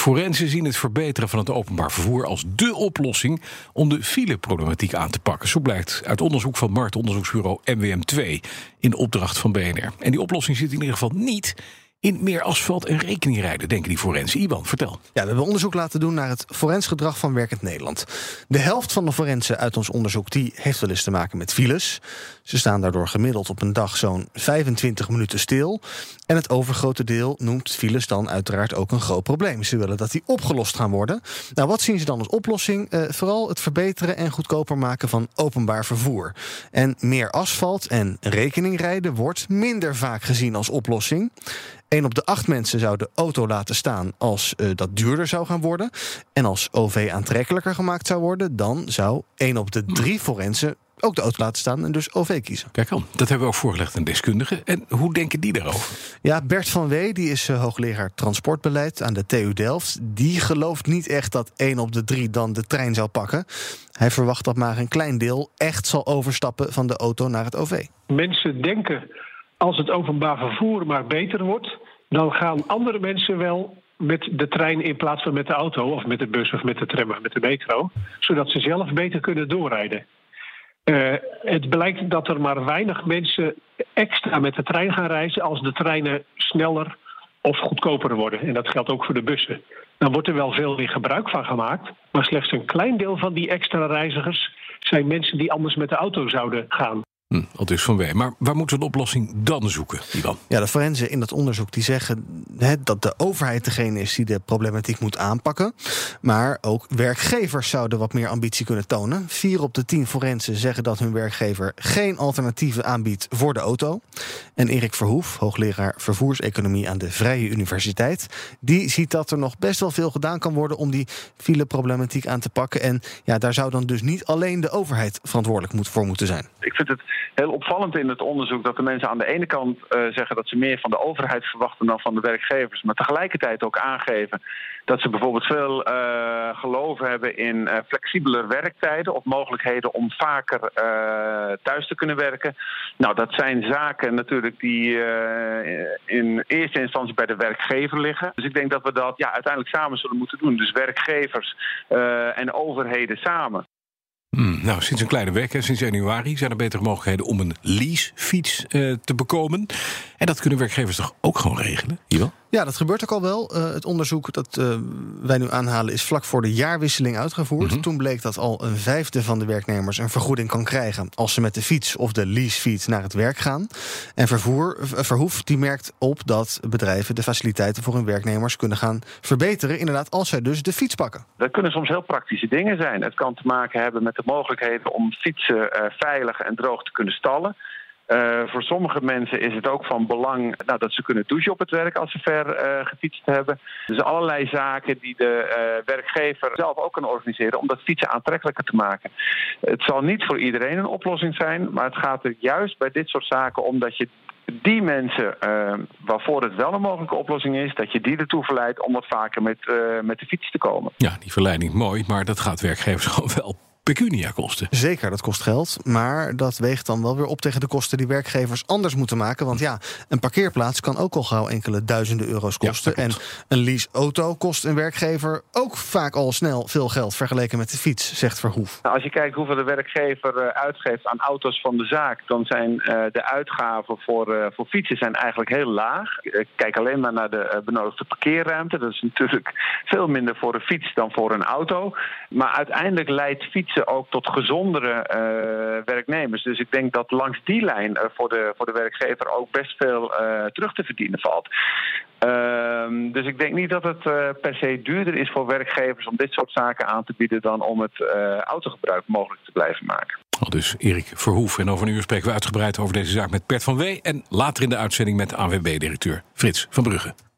Forensen zien het verbeteren van het openbaar vervoer als dé oplossing om de fileproblematiek aan te pakken. Zo blijkt uit onderzoek van marktonderzoeksbureau MWM2 in opdracht van BNR. En die oplossing zit in ieder geval niet in meer asfalt en rekeningrijden, denken die forensen. Iwan, vertel. Ja, we hebben onderzoek laten doen naar het forens gedrag van werkend Nederland. De helft van de forensen uit ons onderzoek die heeft wel eens te maken met files. Ze staan daardoor gemiddeld op een dag zo'n 25 minuten stil. En het overgrote deel noemt files dan uiteraard ook een groot probleem. Ze willen dat die opgelost gaan worden. Nou, wat zien ze dan als oplossing? Uh, vooral het verbeteren en goedkoper maken van openbaar vervoer. En meer asfalt en rekeningrijden wordt minder vaak gezien als oplossing. Een op de acht mensen zou de auto laten staan als uh, dat duurder zou gaan worden. En als OV aantrekkelijker gemaakt zou worden, dan zou één op de drie forensen ook de auto laten staan en dus OV kiezen. Kijk al, dat hebben we ook voorgelegd aan deskundigen. En hoe denken die daarover? Ja, Bert van Wee, die is uh, hoogleraar transportbeleid aan de TU Delft. Die gelooft niet echt dat één op de drie dan de trein zou pakken. Hij verwacht dat maar een klein deel echt zal overstappen van de auto naar het OV. Mensen denken als het openbaar vervoer maar beter wordt, dan gaan andere mensen wel met de trein in plaats van met de auto of met de bus of met de tram of met de metro, zodat ze zelf beter kunnen doorrijden. Uh, het blijkt dat er maar weinig mensen extra met de trein gaan reizen als de treinen sneller of goedkoper worden. En dat geldt ook voor de bussen. Dan wordt er wel veel meer gebruik van gemaakt, maar slechts een klein deel van die extra reizigers zijn mensen die anders met de auto zouden gaan. Hm, dus van wij. Maar waar moeten we een oplossing dan zoeken, Ivan? Ja, de forensen in dat onderzoek die zeggen dat de overheid degene is die de problematiek moet aanpakken. Maar ook werkgevers zouden wat meer ambitie kunnen tonen. Vier op de tien forensen zeggen dat hun werkgever geen alternatieven aanbiedt voor de auto. En Erik Verhoef, hoogleraar vervoerseconomie aan de Vrije Universiteit, die ziet dat er nog best wel veel gedaan kan worden om die fileproblematiek aan te pakken. En ja, daar zou dan dus niet alleen de overheid verantwoordelijk voor moeten zijn. Ik vind het heel opvallend in het onderzoek dat de mensen aan de ene kant uh, zeggen dat ze meer van de overheid verwachten dan van de werkgevers, maar tegelijkertijd ook aangeven dat ze bijvoorbeeld veel uh, geloof hebben in uh, flexibeler werktijden of mogelijkheden om vaker thuis te kunnen werken. Nou, dat zijn zaken natuurlijk die in eerste instantie bij de werkgever liggen. Dus ik denk dat we dat ja, uiteindelijk samen zullen moeten doen. Dus werkgevers en overheden samen. Hmm, nou, sinds een kleine week, sinds januari, zijn er betere mogelijkheden om een leasefiets uh, te bekomen. En dat kunnen werkgevers toch ook gewoon regelen? Jawel? Ja, dat gebeurt ook al wel. Uh, het onderzoek dat uh, wij nu aanhalen is vlak voor de jaarwisseling uitgevoerd. Mm -hmm. Toen bleek dat al een vijfde van de werknemers een vergoeding kan krijgen als ze met de fiets of de leasefiets naar het werk gaan. En vervoer, Verhoef die merkt op dat bedrijven de faciliteiten voor hun werknemers kunnen gaan verbeteren. Inderdaad, als zij dus de fiets pakken. Dat kunnen soms heel praktische dingen zijn. Het kan te maken hebben met de mogelijkheden om fietsen uh, veilig en droog te kunnen stallen. Uh, voor sommige mensen is het ook van belang nou, dat ze kunnen douchen op het werk als ze ver uh, gefietst hebben. Dus allerlei zaken die de uh, werkgever zelf ook kan organiseren om dat fietsen aantrekkelijker te maken. Het zal niet voor iedereen een oplossing zijn, maar het gaat er juist bij dit soort zaken om dat je die mensen waarvoor het wel een mogelijke oplossing is, dat je die ertoe verleidt om wat vaker met, met de fiets te komen. Ja, die verleiding mooi, maar dat gaat werkgevers gewoon wel pecunia kosten. Zeker, dat kost geld. Maar dat weegt dan wel weer op tegen de kosten die werkgevers anders moeten maken. Want ja, een parkeerplaats kan ook al gauw enkele duizenden euro's kosten. Ja, en een leaseauto kost een werkgever ook vaak al snel veel geld vergeleken met de fiets, zegt Verhoef. Nou, als je kijkt hoeveel de werkgever uh, uitgeeft aan auto's van de zaak, dan zijn uh, de uitgaven voor, uh, voor fietsen zijn eigenlijk heel laag. kijk alleen maar naar de benodigde parkeerruimte. Dat is natuurlijk veel minder voor een fiets dan voor een auto. Maar uiteindelijk leidt fietsen ook tot gezondere uh, werknemers. Dus ik denk dat langs die lijn uh, voor, de, voor de werkgever ook best veel uh, terug te verdienen valt. Ehm, dus ik denk niet dat het per se duurder is voor werkgevers om dit soort zaken aan te bieden dan om het autogebruik mogelijk te blijven maken. Al dus Erik Verhoef. En over een uur spreken we uitgebreid over deze zaak met Bert van Wee. En later in de uitzending met AWB-directeur Frits van Brugge.